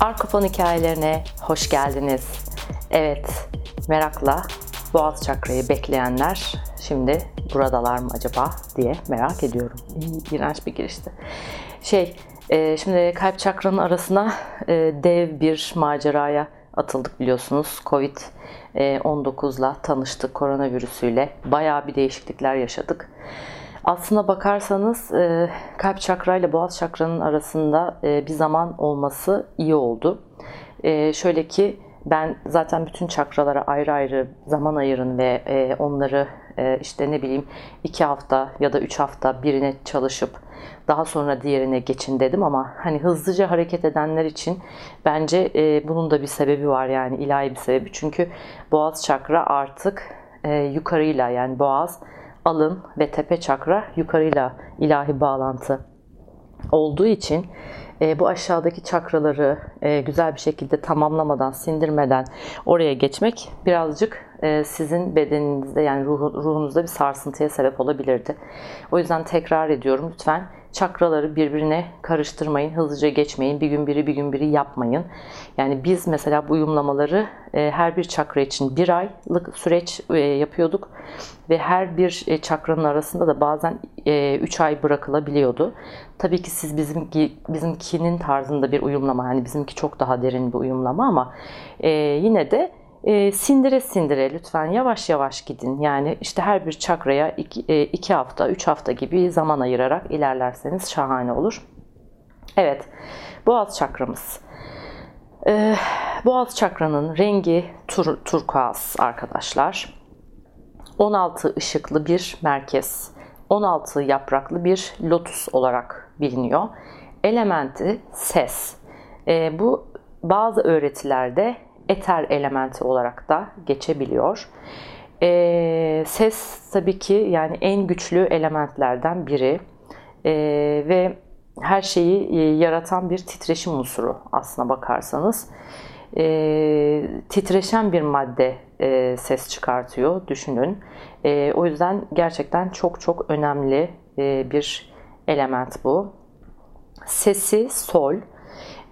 Arkofon hikayelerine hoş geldiniz. Evet, merakla Boğaz çakrayı bekleyenler şimdi buradalar mı acaba diye merak ediyorum. İğrenç bir girişti. Şey, e, şimdi kalp çakranın arasına e, dev bir maceraya atıldık biliyorsunuz. Covid-19'la tanıştık koronavirüsüyle. Bayağı bir değişiklikler yaşadık. Aslına bakarsanız e, kalp çakra ile boğaz çakranın arasında e, bir zaman olması iyi oldu. E, şöyle ki ben zaten bütün çakralara ayrı ayrı zaman ayırın ve e, onları e, işte ne bileyim iki hafta ya da üç hafta birine çalışıp daha sonra diğerine geçin dedim ama hani hızlıca hareket edenler için bence e, bunun da bir sebebi var yani ilahi bir sebebi. Çünkü boğaz çakra artık e, yukarıyla yani boğaz alın ve tepe çakra yukarıyla ilahi bağlantı olduğu için e, bu aşağıdaki çakraları e, güzel bir şekilde tamamlamadan, sindirmeden oraya geçmek birazcık e, sizin bedeninizde yani ruh, ruhunuzda bir sarsıntıya sebep olabilirdi. O yüzden tekrar ediyorum lütfen çakraları birbirine karıştırmayın, hızlıca geçmeyin, bir gün biri bir gün biri yapmayın. Yani biz mesela bu uyumlamaları e, her bir çakra için bir aylık süreç e, yapıyorduk ve her bir e, çakranın arasında da bazen 3 ay bırakılabiliyordu. Tabii ki siz bizimki, bizimkinin tarzında bir uyumlama, yani bizimki çok daha derin bir uyumlama ama yine de e, sindire sindire lütfen yavaş yavaş gidin. Yani işte her bir çakraya iki, e, iki hafta, üç hafta gibi zaman ayırarak ilerlerseniz şahane olur. Evet, boğaz çakramız. Ee, boğaz çakranın rengi tur, turkuaz arkadaşlar. 16 ışıklı bir merkez. 16 yapraklı bir lotus olarak biliniyor. Elementi ses. Ee, bu bazı öğretilerde eter elementi olarak da geçebiliyor. E, ses tabii ki yani en güçlü elementlerden biri e, ve her şeyi e, yaratan bir titreşim unsuru aslına bakarsanız. E, titreşen bir madde e, ses çıkartıyor düşünün. E, o yüzden gerçekten çok çok önemli e, bir element bu. Sesi sol,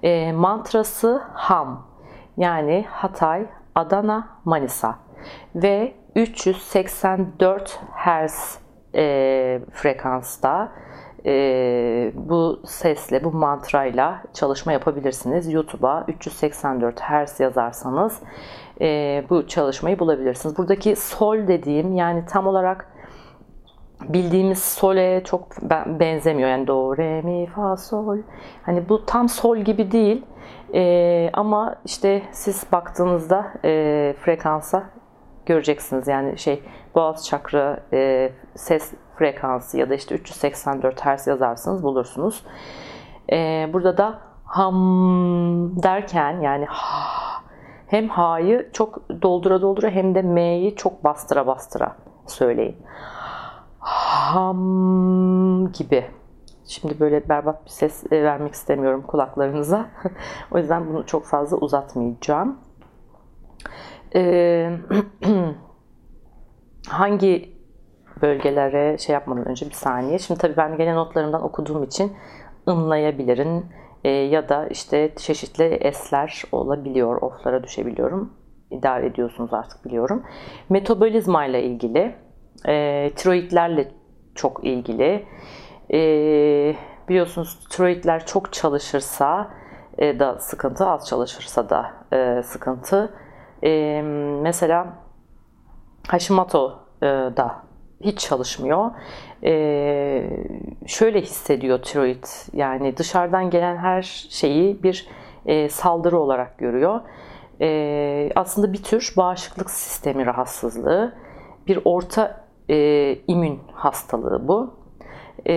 e, mantrası ham yani Hatay, Adana, Manisa ve 384 Hz e, frekansta e, bu sesle, bu mantrayla çalışma yapabilirsiniz. YouTube'a 384 Hz yazarsanız e, bu çalışmayı bulabilirsiniz. Buradaki sol dediğim yani tam olarak bildiğimiz sole çok benzemiyor. Yani do, re, mi, fa, sol. Hani bu tam sol gibi değil. Ee, ama işte siz baktığınızda e, frekansa göreceksiniz. Yani şey boğaz çakra e, ses frekansı ya da işte 384 Hz yazarsanız bulursunuz. E, burada da ham derken yani ha, hem ha'yı çok doldura doldura hem de m'yi çok bastıra bastıra söyleyin ham gibi. Şimdi böyle berbat bir ses e, vermek istemiyorum kulaklarınıza. o yüzden bunu çok fazla uzatmayacağım. Ee, hangi bölgelere şey yapmadan önce bir saniye. Şimdi tabii ben gene notlarımdan okuduğum için ınlayabilirim. E, ya da işte çeşitli esler olabiliyor. Oflara düşebiliyorum. İdare ediyorsunuz artık biliyorum. Metabolizma ile ilgili e, tiroidlerle çok ilgili. E, biliyorsunuz tiroidler çok çalışırsa e, da sıkıntı, az çalışırsa da e, sıkıntı. E, mesela Hashimoto e, da hiç çalışmıyor. E, şöyle hissediyor tiroid. Yani dışarıdan gelen her şeyi bir e, saldırı olarak görüyor. E, aslında bir tür bağışıklık sistemi rahatsızlığı. Bir orta e, immün hastalığı bu. E,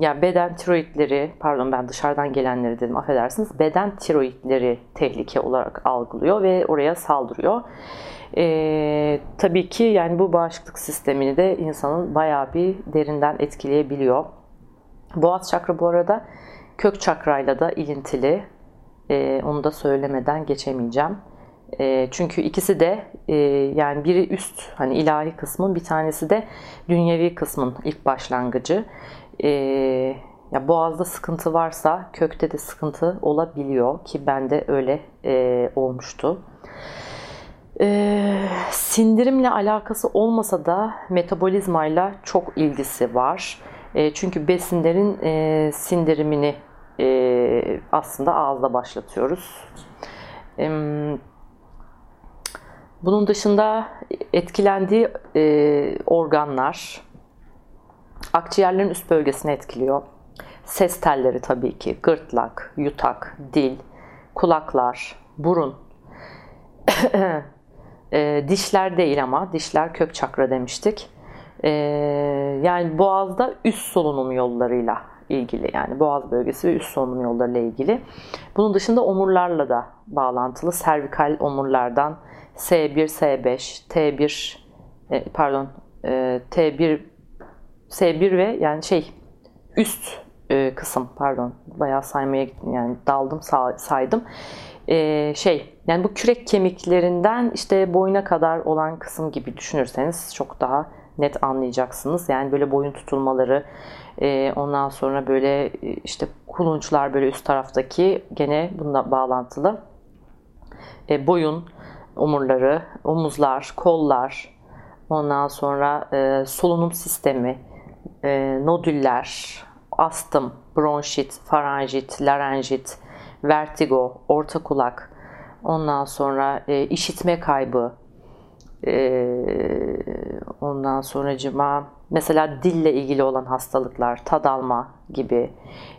yani beden tiroidleri, pardon ben dışarıdan gelenleri dedim affedersiniz, beden tiroidleri tehlike olarak algılıyor ve oraya saldırıyor. E, tabii ki yani bu bağışıklık sistemini de insanın bayağı bir derinden etkileyebiliyor. Boğaz çakra bu arada kök çakrayla da ilintili. E, onu da söylemeden geçemeyeceğim. E, çünkü ikisi de e, yani biri üst hani ilahi kısmın bir tanesi de dünyevi kısmın ilk başlangıcı. E, Ya boğazda sıkıntı varsa kökte de sıkıntı olabiliyor ki bende öyle e, olmuştu. E, sindirimle alakası olmasa da metabolizmayla çok ilgisi var. E, çünkü besinlerin e, sindirimini e, aslında ağızda başlatıyoruz. E, bunun dışında etkilendiği e, organlar akciğerlerin üst bölgesini etkiliyor. Ses telleri tabii ki, gırtlak, yutak, dil, kulaklar, burun. e, dişler değil ama dişler kök çakra demiştik. E, yani boğazda üst solunum yollarıyla ilgili yani boğaz bölgesi ve üst solunum yollarıyla ilgili. Bunun dışında omurlarla da bağlantılı servikal omurlardan S1, S5, T1 e, pardon e, T1 S1 ve yani şey üst e, kısım pardon bayağı saymaya gittim yani daldım saydım. E, şey yani bu kürek kemiklerinden işte boyuna kadar olan kısım gibi düşünürseniz çok daha net anlayacaksınız. Yani böyle boyun tutulmaları e, ondan sonra böyle e, işte kulunçlar böyle üst taraftaki gene bununla bağlantılı. E, boyun, omurları, omuzlar, kollar, ondan sonra e, solunum sistemi, e, nodüller, astım, bronşit, faranjit, larenjit, vertigo, orta kulak, ondan sonra e, işitme kaybı, e, ondan sonra cima mesela dille ilgili olan hastalıklar, tad alma gibi,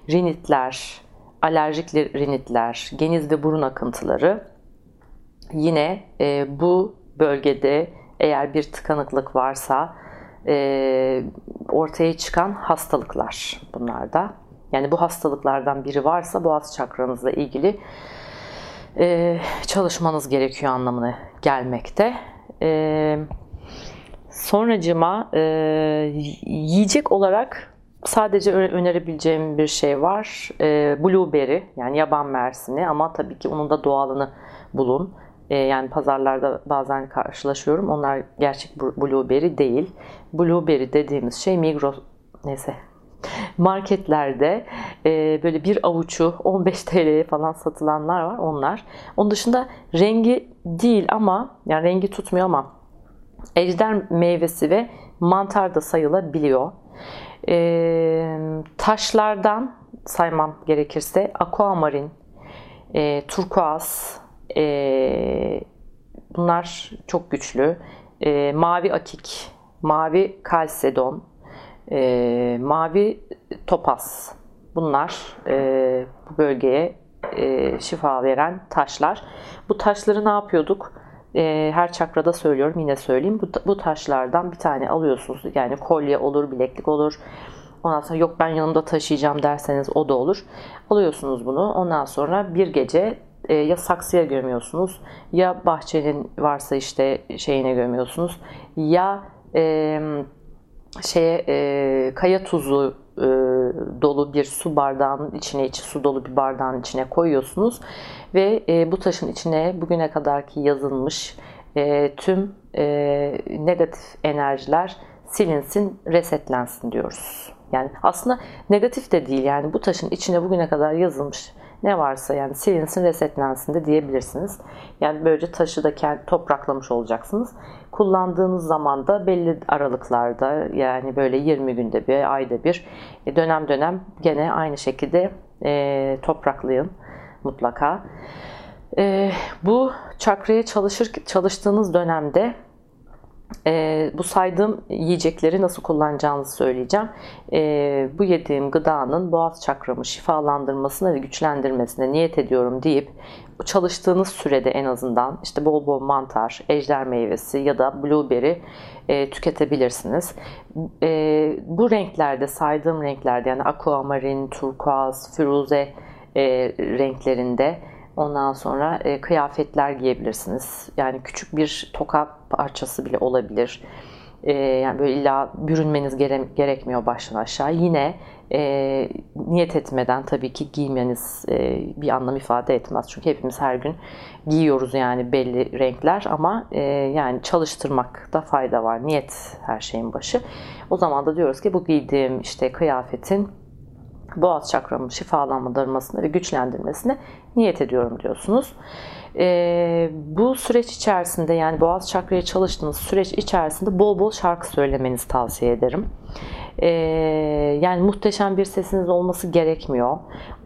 rinitler, alerjik rinitler, geniz ve burun akıntıları yine e, bu bölgede eğer bir tıkanıklık varsa e, ortaya çıkan hastalıklar bunlar da. Yani bu hastalıklardan biri varsa boğaz çakranızla ilgili e, çalışmanız gerekiyor anlamına gelmekte. E, sonracıma e, yiyecek olarak sadece önerebileceğim bir şey var. E, blueberry yani yaban mersini ama tabii ki onun da doğalını bulun. E, yani pazarlarda bazen karşılaşıyorum. Onlar gerçek blueberry değil. Blueberry dediğimiz şey Migros neyse marketlerde e, böyle bir avuçu 15 TL'ye falan satılanlar var onlar. Onun dışında rengi değil ama yani rengi tutmuyor ama ejder meyvesi ve mantar da sayılabiliyor. E, taşlardan saymam gerekirse aquamarin, e, turkuaz, e, bunlar çok güçlü. E, mavi akik, mavi kalsedon, e, mavi topaz. Bunlar e, bu bölgeye e, şifa veren taşlar. Bu taşları ne yapıyorduk? E, her çakrada söylüyorum yine söyleyeyim. Bu, bu taşlardan bir tane alıyorsunuz. Yani kolye olur, bileklik olur. Ondan sonra yok ben yanımda taşıyacağım derseniz o da olur. Alıyorsunuz bunu. Ondan sonra bir gece e, ya saksıya gömüyorsunuz ya bahçenin varsa işte şeyine gömüyorsunuz ya e, şeye e, kaya tuzu e, dolu bir su bardağının içine içi su dolu bir bardağın içine koyuyorsunuz ve e, bu taşın içine bugüne kadarki yazılmış e, tüm e, negatif enerjiler silinsin, resetlensin diyoruz. Yani aslında negatif de değil yani bu taşın içine bugüne kadar yazılmış ne varsa yani silinsin, resetlensin de diyebilirsiniz. Yani böylece taşı da kendi topraklamış olacaksınız. Kullandığınız zaman da belli aralıklarda yani böyle 20 günde bir, ayda bir e, dönem dönem gene aynı şekilde e, topraklayın mutlaka. E, bu çakraya çalışır çalıştığınız dönemde e, bu saydığım yiyecekleri nasıl kullanacağınızı söyleyeceğim. E, bu yediğim gıdanın boğaz çakramı şifalandırmasına ve güçlendirmesine niyet ediyorum deyip çalıştığınız sürede en azından işte bol bol mantar, ejder meyvesi ya da blueberry e, tüketebilirsiniz. E, bu renklerde saydığım renklerde yani aquamarin, turkuaz, firuze e, renklerinde Ondan sonra e, kıyafetler giyebilirsiniz. Yani küçük bir toka parçası bile olabilir. E, yani böyle illa bürünmeniz gere- gerekmiyor baştan aşağı. Yine e, niyet etmeden tabii ki giymeniz e, bir anlam ifade etmez. Çünkü hepimiz her gün giyiyoruz yani belli renkler ama e, yani çalıştırmakta fayda var. Niyet her şeyin başı. O zaman da diyoruz ki bu giydiğim işte kıyafetin boğaz çakramı şifalandırmasına ve güçlendirmesine niyet ediyorum diyorsunuz. E, bu süreç içerisinde yani boğaz çakraya çalıştığınız süreç içerisinde bol bol şarkı söylemenizi tavsiye ederim. E, yani muhteşem bir sesiniz olması gerekmiyor.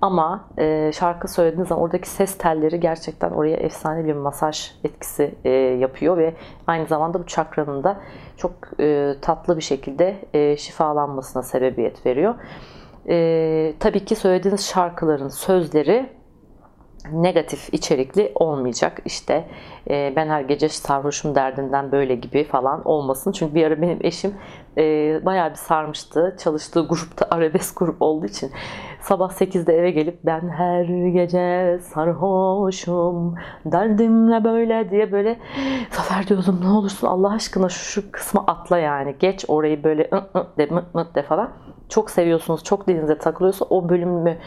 Ama e, şarkı söylediğiniz zaman oradaki ses telleri gerçekten oraya efsane bir masaj etkisi e, yapıyor ve aynı zamanda bu çakranın da çok e, tatlı bir şekilde e, şifalanmasına sebebiyet veriyor. E, tabii ki söylediğiniz şarkıların sözleri negatif içerikli olmayacak. İşte e, ben her gece sarhoşum derdinden böyle gibi falan olmasın. Çünkü bir ara benim eşim e, bayağı bir sarmıştı. Çalıştığı grupta arabesk grup olduğu için sabah 8'de eve gelip ben her gece sarhoşum derdimle böyle diye böyle Zafer diyordum ne olursun Allah aşkına şu, şu kısmı atla yani. Geç orayı böyle ı, ı de mıt mıt de falan çok seviyorsunuz, çok dilinize takılıyorsa o bölümü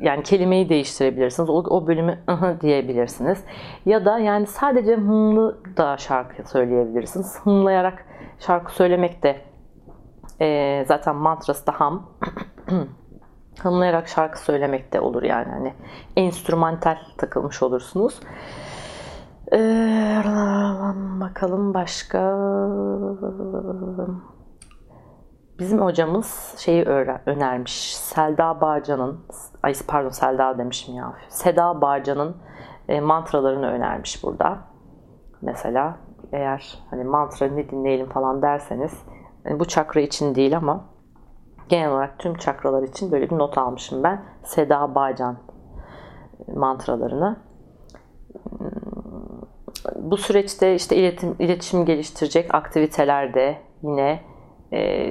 yani kelimeyi değiştirebilirsiniz. O, o bölümü ıhı diyebilirsiniz. Ya da yani sadece hımlı da şarkı söyleyebilirsiniz. Hımlayarak şarkı söylemek de e, zaten mantrası da ham. hımlayarak şarkı söylemek de olur yani hani enstrümantal takılmış olursunuz. Ee, bakalım başka Bizim hocamız şeyi önermiş. Selda Bağcan'ın, ay pardon Selda demişim ya. Seda Bağcan'ın e, mantralarını önermiş burada. Mesela eğer hani mantra ne dinleyelim falan derseniz yani bu çakra için değil ama genel olarak tüm çakralar için böyle bir not almışım ben. Seda Bağcan mantralarını. Bu süreçte işte iletişim, iletişim geliştirecek aktivitelerde yine e,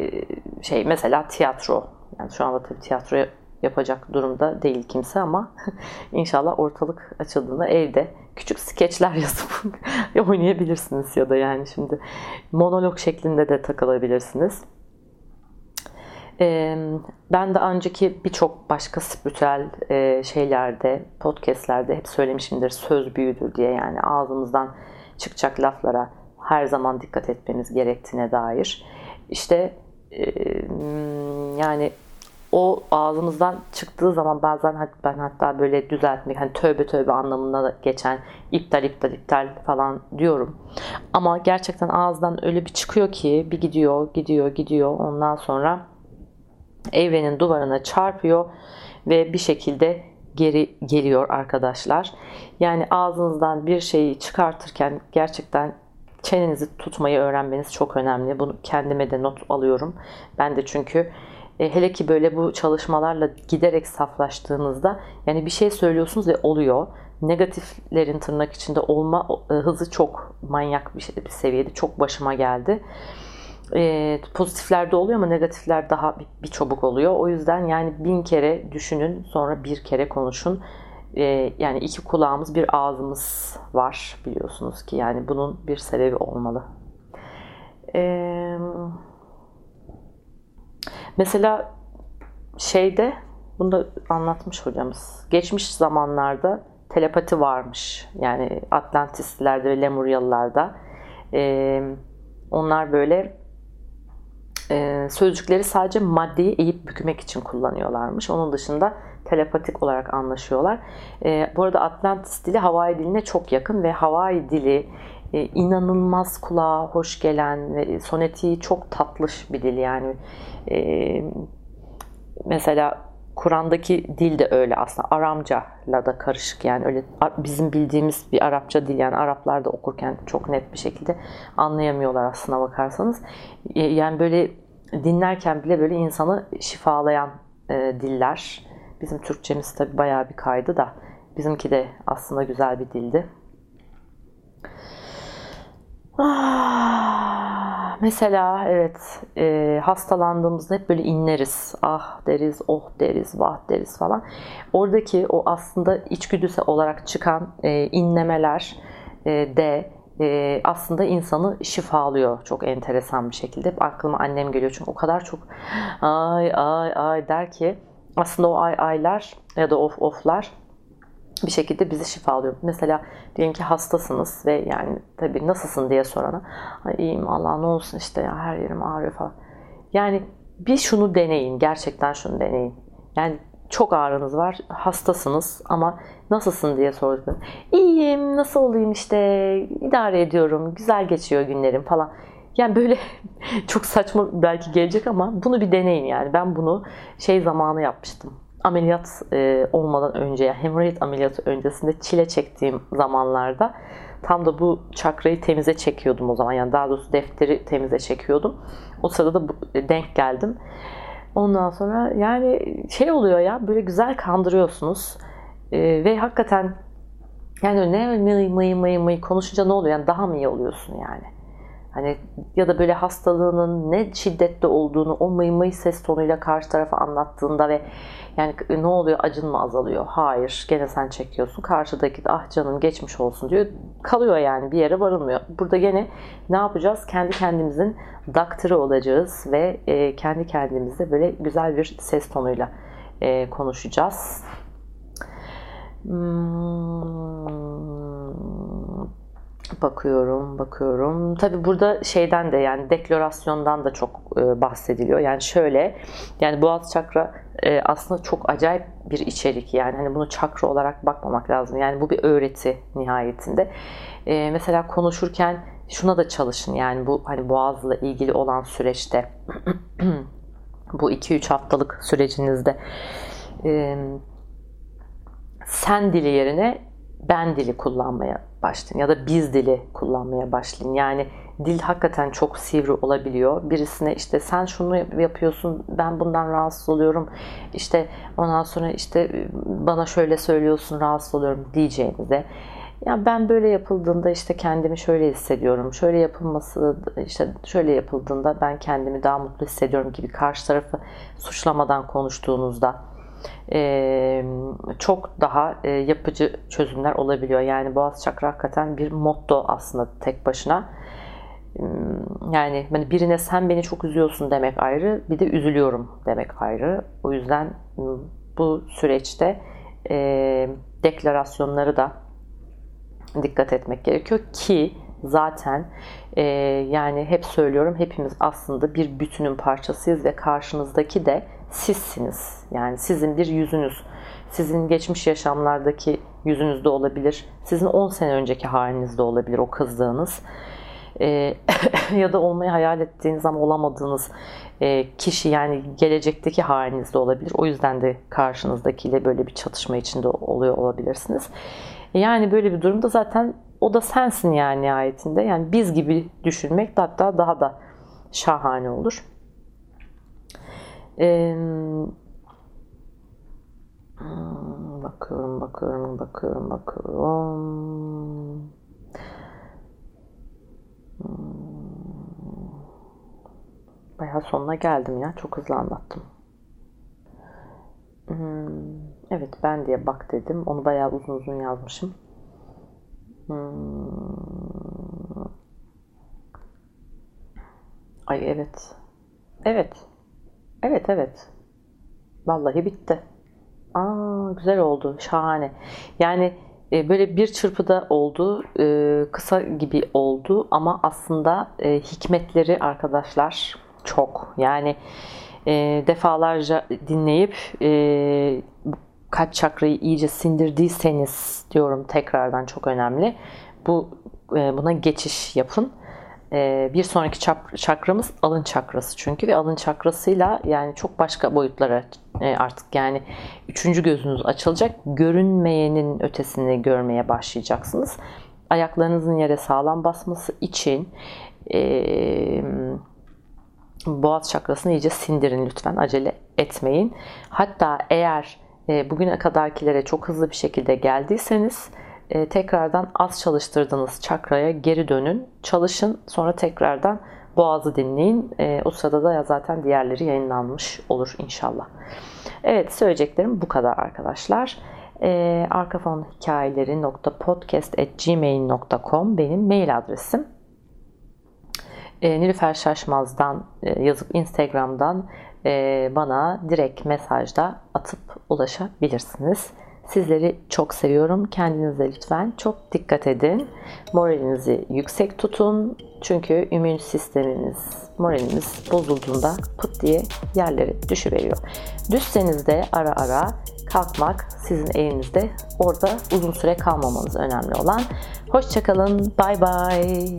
şey mesela tiyatro yani şu anda tabii tiyatro yapacak durumda değil kimse ama inşallah ortalık açıldığında evde küçük skeçler yazıp oynayabilirsiniz ya da yani şimdi monolog şeklinde de takılabilirsiniz. Ben de önceki birçok başka spiritüel şeylerde, podcastlerde hep söylemişimdir söz büyüdür diye yani ağzımızdan çıkacak laflara her zaman dikkat etmemiz gerektiğine dair. İşte yani o ağzımızdan çıktığı zaman bazen ben hatta böyle düzeltmek hani tövbe tövbe anlamında da geçen iptal iptal iptal falan diyorum. Ama gerçekten ağızdan öyle bir çıkıyor ki bir gidiyor gidiyor gidiyor ondan sonra evrenin duvarına çarpıyor ve bir şekilde geri geliyor arkadaşlar. Yani ağzınızdan bir şeyi çıkartırken gerçekten çenenizi tutmayı öğrenmeniz çok önemli. Bunu kendime de not alıyorum. Ben de çünkü e, hele ki böyle bu çalışmalarla giderek saflaştığınızda yani bir şey söylüyorsunuz ve oluyor. Negatiflerin tırnak içinde olma e, hızı çok manyak bir, şey, bir seviyede. Çok başıma geldi. E, pozitiflerde oluyor ama negatifler daha bir, bir çabuk oluyor. O yüzden yani bin kere düşünün sonra bir kere konuşun e, yani iki kulağımız bir ağzımız var biliyorsunuz ki yani bunun bir sebebi olmalı. E, mesela şeyde bunu da anlatmış hocamız. Geçmiş zamanlarda telepati varmış. Yani Atlantislerde ve Lemuryalılarda. E, onlar böyle e, sözcükleri sadece maddeyi eğip bükmek için kullanıyorlarmış. Onun dışında telepatik olarak anlaşıyorlar. E, bu arada Atlantis dili Hawaii diline çok yakın ve Hawaii dili inanılmaz kulağa hoş gelen ve sonetiği çok tatlış bir dil yani. E, mesela Kur'an'daki dil de öyle aslında. Aramca'la da karışık yani öyle bizim bildiğimiz bir Arapça dil yani Araplar da okurken çok net bir şekilde anlayamıyorlar aslına bakarsanız. E, yani böyle dinlerken bile böyle insanı şifalayan e, diller. Bizim Türkçemiz tabi bayağı bir kaydı da bizimki de aslında güzel bir dildi. Ah, mesela evet e, hastalandığımızda hep böyle inleriz. Ah deriz, oh deriz, vah deriz falan. Oradaki o aslında içgüdüsel olarak çıkan e, inlemeler e, de e, aslında insanı şifalıyor çok enteresan bir şekilde. Hep aklıma annem geliyor çünkü o kadar çok ay ay ay der ki aslında o ay aylar ya da of oflar bir şekilde bizi şifalıyor. Mesela diyelim ki hastasınız ve yani tabii nasılsın diye sorana iyiyim Allah ne olsun işte ya her yerim ağrıyor falan. Yani bir şunu deneyin. Gerçekten şunu deneyin. Yani çok ağrınız var, hastasınız ama nasılsın diye sordum. İyiyim, nasıl olayım işte, idare ediyorum, güzel geçiyor günlerim falan. Yani böyle çok saçma belki gelecek ama bunu bir deneyin yani. Ben bunu şey zamanı yapmıştım. Ameliyat e, olmadan önce, yani hemoroid ameliyatı öncesinde çile çektiğim zamanlarda tam da bu çakrayı temize çekiyordum o zaman. Yani daha doğrusu defteri temize çekiyordum. O sırada bu, e, denk geldim. Ondan sonra yani şey oluyor ya böyle güzel kandırıyorsunuz. E, ve hakikaten yani ne mıy mıy mıy mıy konuşunca ne oluyor? Yani daha mı iyi oluyorsun yani? Hani ya da böyle hastalığının ne şiddette olduğunu o mıy mıy ses tonuyla karşı tarafa anlattığında ve yani ne oluyor acın mı azalıyor? Hayır gene sen çekiyorsun. Karşıdaki de ah canım geçmiş olsun diyor. Kalıyor yani bir yere varılmıyor. Burada gene ne yapacağız? Kendi kendimizin daktırı olacağız ve e, kendi kendimizde böyle güzel bir ses tonuyla e, konuşacağız. Hmm, bakıyorum, bakıyorum. Tabi burada şeyden de yani deklarasyondan da çok e, bahsediliyor. Yani şöyle, yani boğaz çakra e, aslında çok acayip bir içerik. Yani hani bunu çakra olarak bakmamak lazım. Yani bu bir öğreti nihayetinde. E, mesela konuşurken şuna da çalışın. Yani bu hani boğazla ilgili olan süreçte bu 2-3 haftalık sürecinizde e, sen dili yerine ben dili kullanmaya başlayın ya da biz dili kullanmaya başlayın. Yani dil hakikaten çok sivri olabiliyor. Birisine işte sen şunu yapıyorsun, ben bundan rahatsız oluyorum. İşte ondan sonra işte bana şöyle söylüyorsun, rahatsız oluyorum diyeceğinize. Ya ben böyle yapıldığında işte kendimi şöyle hissediyorum. Şöyle yapılması işte şöyle yapıldığında ben kendimi daha mutlu hissediyorum gibi karşı tarafı suçlamadan konuştuğunuzda çok daha yapıcı çözümler olabiliyor. Yani boğaz çakra hakikaten bir motto aslında tek başına. Yani hani birine sen beni çok üzüyorsun demek ayrı, bir de üzülüyorum demek ayrı. O yüzden bu süreçte deklarasyonları da dikkat etmek gerekiyor ki zaten e, yani hep söylüyorum hepimiz aslında bir bütünün parçasıyız ve karşınızdaki de sizsiniz. Yani sizin bir yüzünüz. Sizin geçmiş yaşamlardaki yüzünüzde olabilir. Sizin 10 sene önceki halinizde olabilir o kızdığınız. E, ya da olmayı hayal ettiğiniz ama olamadığınız e, kişi yani gelecekteki halinizde olabilir. O yüzden de karşınızdakiyle böyle bir çatışma içinde oluyor olabilirsiniz. Yani böyle bir durumda zaten o da sensin yani nihayetinde. Yani biz gibi düşünmek de hatta daha da şahane olur. Ee, bakıyorum, bakıyorum, bakıyorum, bakıyorum. Bayağı sonuna geldim ya. Çok hızlı anlattım. Hmm, evet ben diye bak dedim. Onu bayağı uzun uzun yazmışım. Hmm. Ay evet. Evet. Evet evet. Vallahi bitti. Aa güzel oldu. Şahane. Yani e, böyle bir çırpıda oldu. E, kısa gibi oldu ama aslında e, hikmetleri arkadaşlar çok. Yani e, defalarca dinleyip e, kalp çakrayı iyice sindirdiyseniz diyorum tekrardan çok önemli. Bu e, buna geçiş yapın. E, bir sonraki çakramız alın çakrası çünkü ve alın çakrasıyla yani çok başka boyutlara e, artık yani üçüncü gözünüz açılacak. Görünmeyenin ötesini görmeye başlayacaksınız. Ayaklarınızın yere sağlam basması için e, boğaz çakrasını iyice sindirin lütfen. Acele etmeyin. Hatta eğer e, bugüne kadarkilere çok hızlı bir şekilde geldiyseniz e, tekrardan az çalıştırdığınız çakraya geri dönün. Çalışın. Sonra tekrardan boğazı dinleyin. E, o sırada da zaten diğerleri yayınlanmış olur inşallah. Evet söyleyeceklerim bu kadar arkadaşlar. E, arkafonhikayeleri.podcast.gmail.com benim mail adresim. E, Nilüfer Şaşmaz'dan e, yazıp Instagram'dan e, bana direkt mesajda atıp ulaşabilirsiniz. Sizleri çok seviyorum. Kendinize lütfen çok dikkat edin. Moralinizi yüksek tutun. Çünkü immün sistemimiz, moralimiz bozulduğunda pıt diye yerlere düşüveriyor. Düşseniz de ara ara kalkmak sizin elinizde. Orada uzun süre kalmamanız önemli olan. Hoşçakalın. Bay bay.